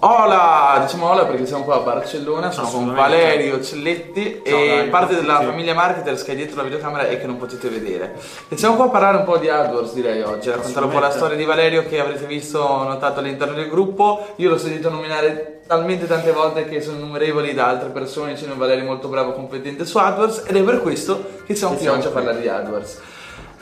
Hola, diciamo hola perché siamo qua a Barcellona, sono con Valerio Celletti Ciao, e Dario, parte della famiglia Marketers che è dietro la videocamera e che non potete vedere. E siamo qua a parlare un po' di AdWords direi oggi, raccontare un po' la storia di Valerio che avrete visto notato all'interno del gruppo. Io l'ho sentito nominare talmente tante volte che sono innumerevoli da altre persone, dicendo Valerio è molto bravo, competente su AdWords ed è per questo che siamo qui oggi a parlare di AdWords.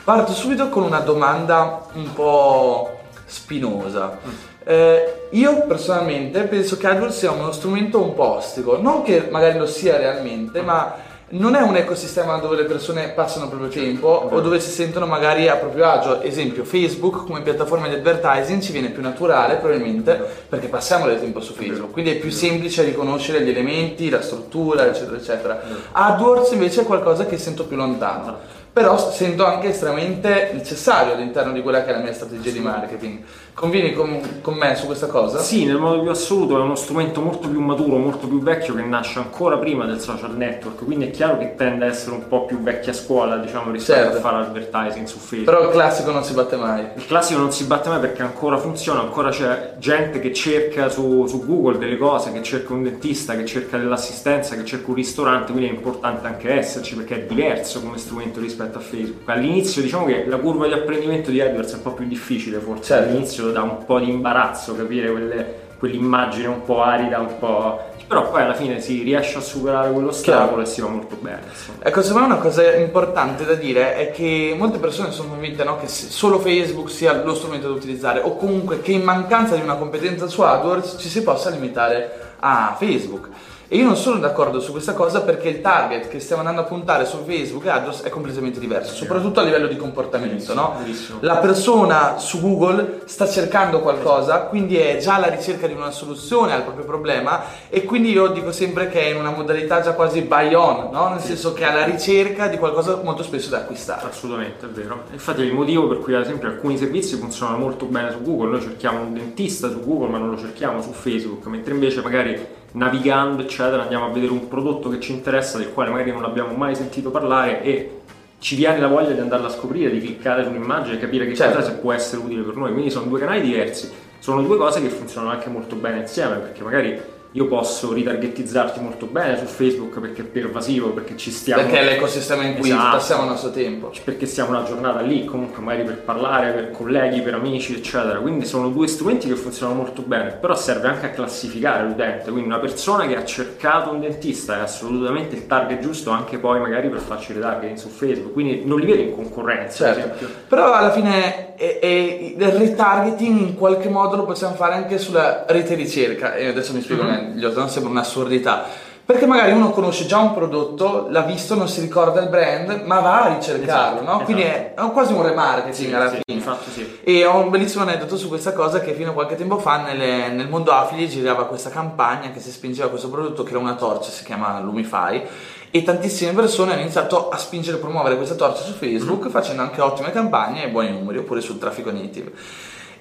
Parto subito con una domanda un po' spinosa. Eh, io personalmente penso che AdWords sia uno strumento un po' ostico, non che magari lo sia realmente, ma non è un ecosistema dove le persone passano il proprio tempo o dove si sentono magari a proprio agio. Esempio, Facebook come piattaforma di advertising ci viene più naturale probabilmente perché passiamo del tempo su Facebook, quindi è più semplice riconoscere gli elementi, la struttura, eccetera, eccetera. AdWords invece è qualcosa che sento più lontano. Però sento anche estremamente necessario all'interno di quella che è la mia strategia di marketing. Convieni con, con me su questa cosa? Sì, nel modo più assoluto è uno strumento molto più maturo, molto più vecchio che nasce ancora prima del social network, quindi è chiaro che tende a essere un po' più vecchia scuola, diciamo, rispetto Certo. a fare advertising su Facebook. Però il classico non si batte mai. Il classico non si batte mai perché ancora funziona, ancora c'è gente che cerca su, su Google delle cose, che cerca un dentista, che cerca dell'assistenza, che cerca un ristorante, quindi è importante anche esserci perché è diverso come strumento rispetto a Facebook. All'inizio diciamo che la curva di apprendimento di AdWords è un po' più difficile forse, Certo. all'inizio dà un po' di imbarazzo capire quelle- quell'immagine un po' arida, un po'... però poi alla fine si riesce a superare quello ostacolo Chiaro. e si va molto bene. insomma. Ecco, secondo me una cosa importante da dire è che molte persone sono convinte no, che solo Facebook sia lo strumento da utilizzare o comunque che in mancanza di una competenza su AdWords ci si possa limitare a Facebook. E io non sono d'accordo su questa cosa perché il target che stiamo andando a puntare su Facebook e AdWords è completamente diverso, soprattutto a livello di comportamento. no? La persona su Google sta cercando qualcosa, quindi è già alla ricerca di una soluzione al proprio problema e quindi io dico sempre che è in una modalità già quasi buy on, no? nel senso che è alla ricerca di qualcosa molto spesso da acquistare. Assolutamente, è vero. Infatti è il motivo per cui ad esempio alcuni servizi funzionano molto bene su Google, noi cerchiamo un dentista su Google ma non lo cerchiamo su Facebook, mentre invece magari navigando eccetera andiamo a vedere un prodotto che ci interessa del quale magari non abbiamo mai sentito parlare e ci viene la voglia di andarla a scoprire, di cliccare su un'immagine e capire che Certo. cosa può essere utile per noi. Quindi sono due canali diversi, sono due cose che funzionano anche molto bene insieme perché magari io posso ritargetizzarti molto bene su Facebook perché è pervasivo, perché ci stiamo... Perché è l'ecosistema in cui Esatto. passiamo il nostro tempo. perché siamo una giornata lì, comunque magari per parlare, per colleghi, per amici, eccetera. Quindi sono due strumenti che funzionano molto bene, però serve anche a classificare l'utente. Quindi una persona che ha cercato un dentista è assolutamente il target giusto anche poi magari per farci retargeting su Facebook. Quindi non li vedo in concorrenza, Certo, esempio. però alla fine è- è- il retargeting in qualche modo lo possiamo fare anche sulla rete ricerca e adesso mi spiego Mhm. meglio, no sembra un'assurdità. Perché magari uno conosce già un prodotto, l'ha visto, non si ricorda il brand, ma va a ricercarlo, Esatto, no? Quindi è, è quasi un remarketing alla sì, fine. infatti sì. E ho un bellissimo aneddoto su questa cosa che fino a qualche tempo fa nelle- nel mondo affiliate girava questa campagna che si spingeva questo prodotto che era una torcia, si chiama Lumify e tantissime persone hanno iniziato a spingere e promuovere questa torcia su Facebook facendo anche ottime campagne e buoni numeri oppure sul traffico native.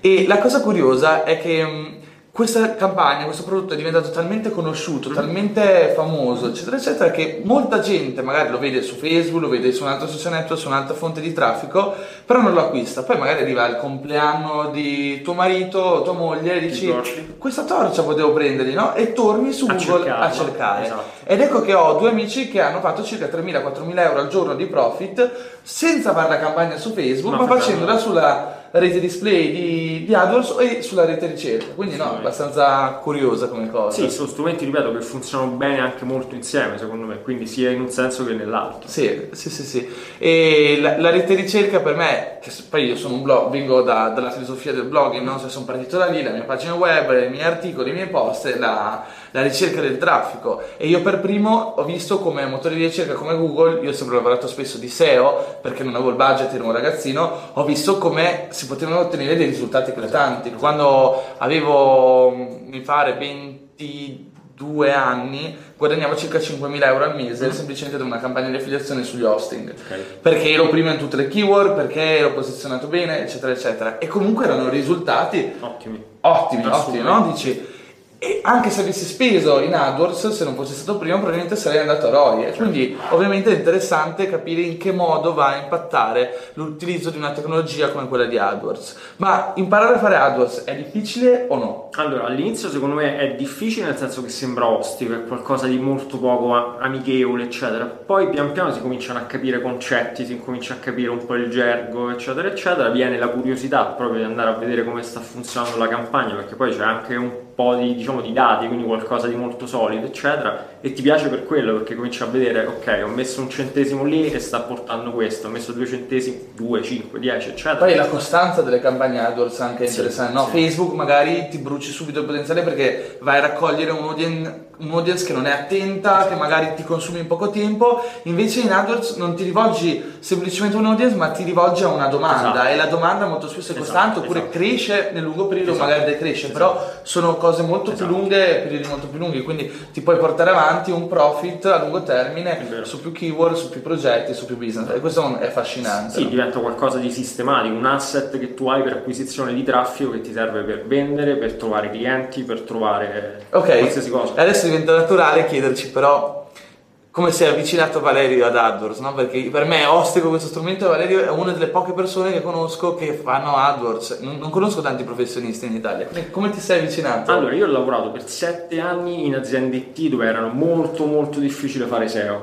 E la cosa curiosa è che mh, questa campagna, questo prodotto è diventato talmente conosciuto, talmente famoso, eccetera, eccetera, che molta gente magari lo vede su Facebook, lo vede su un altro social network, su un'altra fonte di traffico, però non lo acquista. Poi magari arriva il compleanno di tuo marito, tua moglie, e dici questa torcia potevo prenderli, no? E torni su A Google a cercarla, cercare. esatto. Ed ecco che ho due amici che hanno fatto circa 3.000-4.000 euro al giorno di profit senza fare la campagna su Facebook, Ma ma facendo- facendola sulla rete display di, di AdWords e sulla rete ricerca. Quindi no, Sì. abbastanza curiosa come cosa. Sì, sono strumenti, ripeto, che funzionano bene anche molto insieme, secondo me, quindi sia in un senso che nell'altro. Sì, sì, sì, sì. E la, la rete ricerca per me, che poi io sono un blog, vengo da- dalla filosofia del blogging, no? Cioè, sono partito da lì, la mia pagina web, i miei articoli, i miei post, la, la ricerca del traffico. E io per primo ho visto come motore di ricerca come Google, io ho sempre lavorato spesso di SEO, perché non avevo il budget, ero un ragazzino, ho visto come si potevano ottenere dei risultati eclatanti. Quando avevo, mm, mi pare, 22 anni, guadagnavo circa 5.000 euro al mese semplicemente da una campagna di affiliazione sugli hosting. Ok. Perché ero prima in tutte le keyword, perché ero posizionato bene, eccetera, eccetera. E comunque erano risultati Ottimi. ottimi, ottimi, no? Dici. E anche se avessi speso in AdWords, se non fossi stato prima, probabilmente sarei andato a ROI. Quindi ovviamente è interessante capire in che modo va a impattare l'utilizzo di una tecnologia come quella di AdWords. Ma imparare a fare AdWords è difficile o no? Allora, all'inizio secondo me è difficile nel senso che sembra ostico, è qualcosa di molto poco amichevole, eccetera. Poi pian piano si cominciano a capire concetti, si comincia a capire un po' il gergo, eccetera, eccetera. Viene la curiosità proprio di andare a vedere come sta funzionando la campagna, perché poi c'è anche un po' di, diciamo, di dati, quindi qualcosa di molto solido, eccetera, e ti piace per quello perché cominci a vedere, ok, ho messo un centesimo lì e sta portando questo, ho messo due centesimi, due, cinque, dieci, eccetera. Poi la costanza delle campagne AdWords anche è Sì, interessante, no? sì. Facebook magari ti bruci subito il potenziale perché vai a raccogliere un audience, un audience che non è attenta, che magari ti consumi in poco tempo, invece in AdWords non ti rivolgi semplicemente a un audience ma ti rivolgi a una domanda Esatto. e la domanda molto spesso è Esatto, costante oppure esatto. cresce nel lungo periodo, Esatto. magari decresce, Esatto. però sono cose molto Esatto. più lunghe, periodi molto più lunghi, quindi ti puoi portare avanti un profit a lungo termine su più keyword, su più progetti, su più business e questo è affascinante. Sì, no? diventa qualcosa di sistematico, un asset che tu hai per acquisizione di traffico che ti serve per vendere, per trovare clienti, per trovare Ok, qualsiasi cosa. e adesso diventa naturale chiederci però come si è avvicinato Valerio ad AdWords, no? Perché per me è ostico questo strumento e Valerio è una delle poche persone che conosco che fanno AdWords. Non, non conosco tanti professionisti in Italia. Come ti sei avvicinato? Allora, io ho lavorato per sette anni in aziende IT dove erano molto molto difficile fare SEO.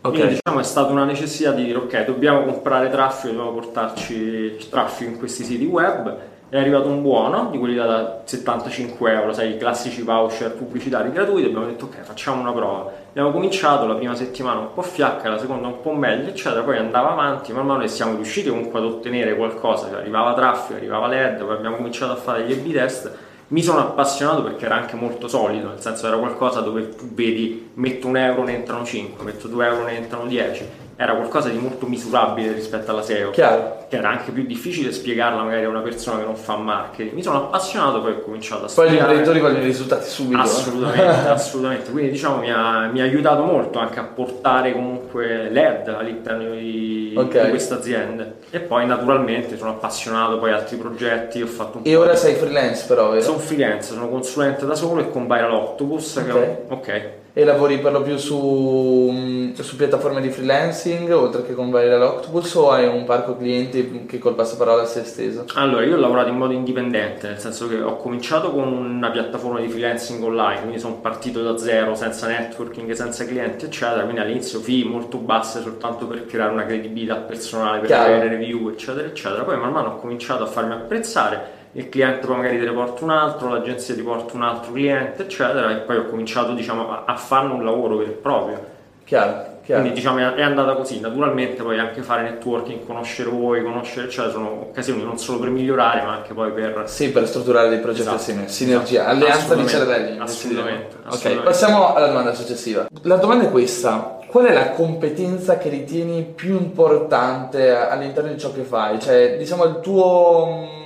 Ok. Quindi diciamo è stata una necessità di dire ok, dobbiamo comprare traffico, dobbiamo portarci traffico in questi siti web. È arrivato un buono di quelli da 75 euro, sai, i classici voucher pubblicitari gratuiti. Abbiamo detto ok, facciamo una prova. Abbiamo cominciato la prima settimana un po' fiacca, la seconda un po' meglio, eccetera. Poi andava avanti, man mano e siamo riusciti comunque ad ottenere qualcosa. Cioè, arrivava traffico, arrivava LED, poi abbiamo cominciato a fare gli A-B test. Mi sono appassionato perché era anche molto solido, nel senso era qualcosa dove tu vedi metto un euro ne entrano 5, metto 2 euro ne entrano 10, era qualcosa di molto misurabile rispetto alla SEO, Chiaro. che era anche più difficile spiegarla magari a una persona che non fa marketing. Mi sono appassionato, poi ho cominciato a Poi gli studiare. imprenditori vogliono i risultati subito. Assolutamente, assolutamente. Quindi diciamo mi ha, mi ha aiutato molto anche a portare comunque l'ED all'interno di, Ok. di questa azienda. E poi naturalmente sono appassionato poi a altri progetti, ho fatto un E ora di- sei freelance però, vero? sono freelance, sono consulente da solo e con Viral Octopus che Ok. è un- ok. E lavori per lo più su, mm, su piattaforme di freelancing oltre che con Viral Octopus o hai un parco clienti che col passaparola si è esteso? Allora, io ho lavorato in modo indipendente, nel senso che ho cominciato con una piattaforma di freelancing online, quindi sono partito da zero, senza networking, senza clienti, eccetera. Quindi all'inizio fee molto basse soltanto per creare una credibilità personale, per Chiaro. avere review, eccetera, eccetera. Poi man mano ho cominciato a farmi apprezzare. Il cliente poi magari te ne porta un altro, l'agenzia ti porta un altro cliente, eccetera, e poi ho cominciato diciamo, a, farne un lavoro vero e proprio. Chiaro, chiaro. Quindi diciamo è andata così, naturalmente poi anche fare networking, conoscere voi, conoscere, cioè sono occasioni non solo per migliorare ma anche poi per... Sì, per strutturare dei progetti Esatto, assieme, sinergia, esatto. alleanza di cervelli. assolutamente, Ok, assolutamente. passiamo alla domanda successiva. La domanda è questa: qual è la competenza che ritieni più importante all'interno di ciò che fai? Cioè, diciamo, il tuo.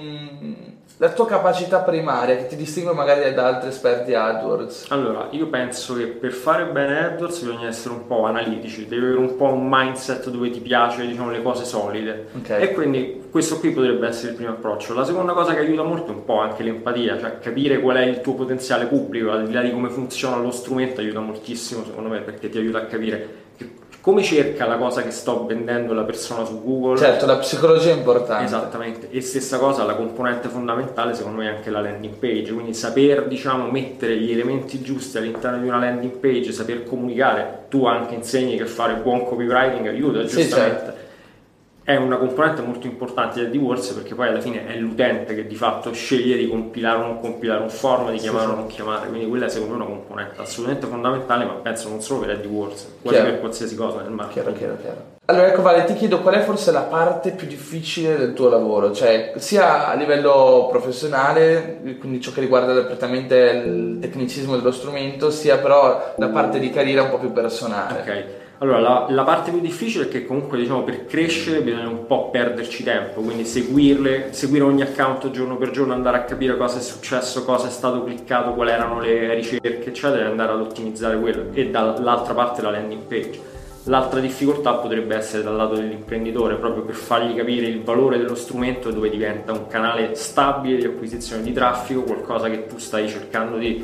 La tua capacità primaria che ti distingue magari da altri esperti AdWords. Allora, io penso che per fare bene AdWords bisogna essere un po' analitici, devi avere un po' un mindset dove ti piace, diciamo, le cose solide. Ok. E quindi questo qui potrebbe essere il primo approccio. La seconda cosa che aiuta molto è un po' anche l'empatia, cioè capire qual è il tuo potenziale pubblico, al di là di come funziona lo strumento, aiuta moltissimo secondo me perché ti aiuta a capire che- come cerca la cosa che sto vendendo la persona su Google. Certo, la psicologia è importante. Esattamente, e stessa cosa, la componente fondamentale secondo me è anche la landing page, quindi saper diciamo mettere gli elementi giusti all'interno di una landing page, saper comunicare, tu anche insegni che fare buon copywriting aiuta Sì, giustamente. certo. È una componente molto importante di AdWords perché poi alla fine è l'utente che di fatto sceglie di compilare o non compilare un form, di chiamare sì. o non chiamare, quindi quella è secondo me una componente assolutamente fondamentale, ma penso non solo per AdWords, quasi Chiaro. per qualsiasi cosa nel marketing. Chiaro, chiaro, chiaro. Allora, ecco Vale, ti chiedo qual è forse la parte più difficile del tuo lavoro, cioè sia a livello professionale, quindi ciò che riguarda prettamente il tecnicismo dello strumento, sia però la parte di carriera un po' più personale. Ok, allora la, la parte più difficile è che comunque diciamo per crescere bisogna un po' perderci tempo, quindi seguirle, seguire ogni account giorno per giorno, andare a capire cosa è successo, cosa è stato cliccato, quali erano le ricerche, eccetera, e andare ad ottimizzare quello. E dall'altra parte la landing page. L'altra difficoltà potrebbe essere dal lato dell'imprenditore, proprio per fargli capire il valore dello strumento dove diventa un canale stabile di acquisizione di traffico, qualcosa che tu stai cercando di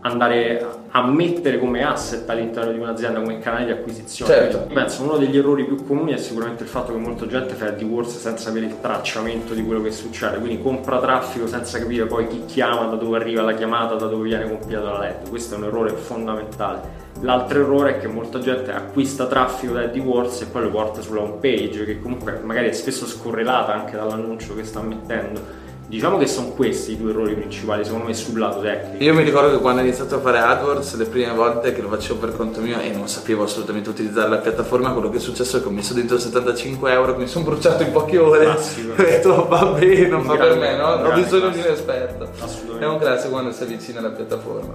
andare a mettere come asset all'interno di un'azienda come canale di acquisizione. Certo. Penso uno degli errori più comuni è sicuramente il fatto che molta gente fa AdWords senza avere il tracciamento di quello che succede, quindi compra traffico senza capire poi chi chiama, da dove arriva la chiamata, da dove viene compilata la LED. Questo è un errore fondamentale. L'altro errore è che molta gente acquista traffico da AdWords e poi lo porta sulla home page, che comunque magari è spesso scorrelata anche dall'annuncio che sta mettendo Diciamo che sono questi i due errori principali, secondo me, sul lato tecnico. Io mi ricordo che quando ho iniziato a fare AdWords, le prime volte che lo facevo per conto mio e non sapevo assolutamente utilizzare la piattaforma, quello che è successo è che ho messo dentro 75 euro, mi sono bruciato in poche ore. Classico. Ho detto, va bene, non fa per me, no? Ho bisogno di un esperto. Assolutamente. È un classico quando si avvicina alla piattaforma.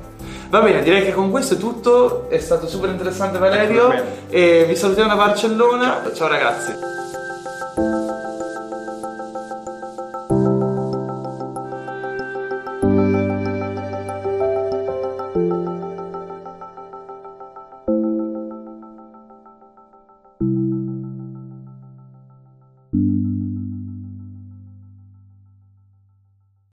Va bene, direi che con questo è tutto. È stato super interessante Valerio. Ecco. E vi salutiamo da Barcellona. Ciao ragazzi.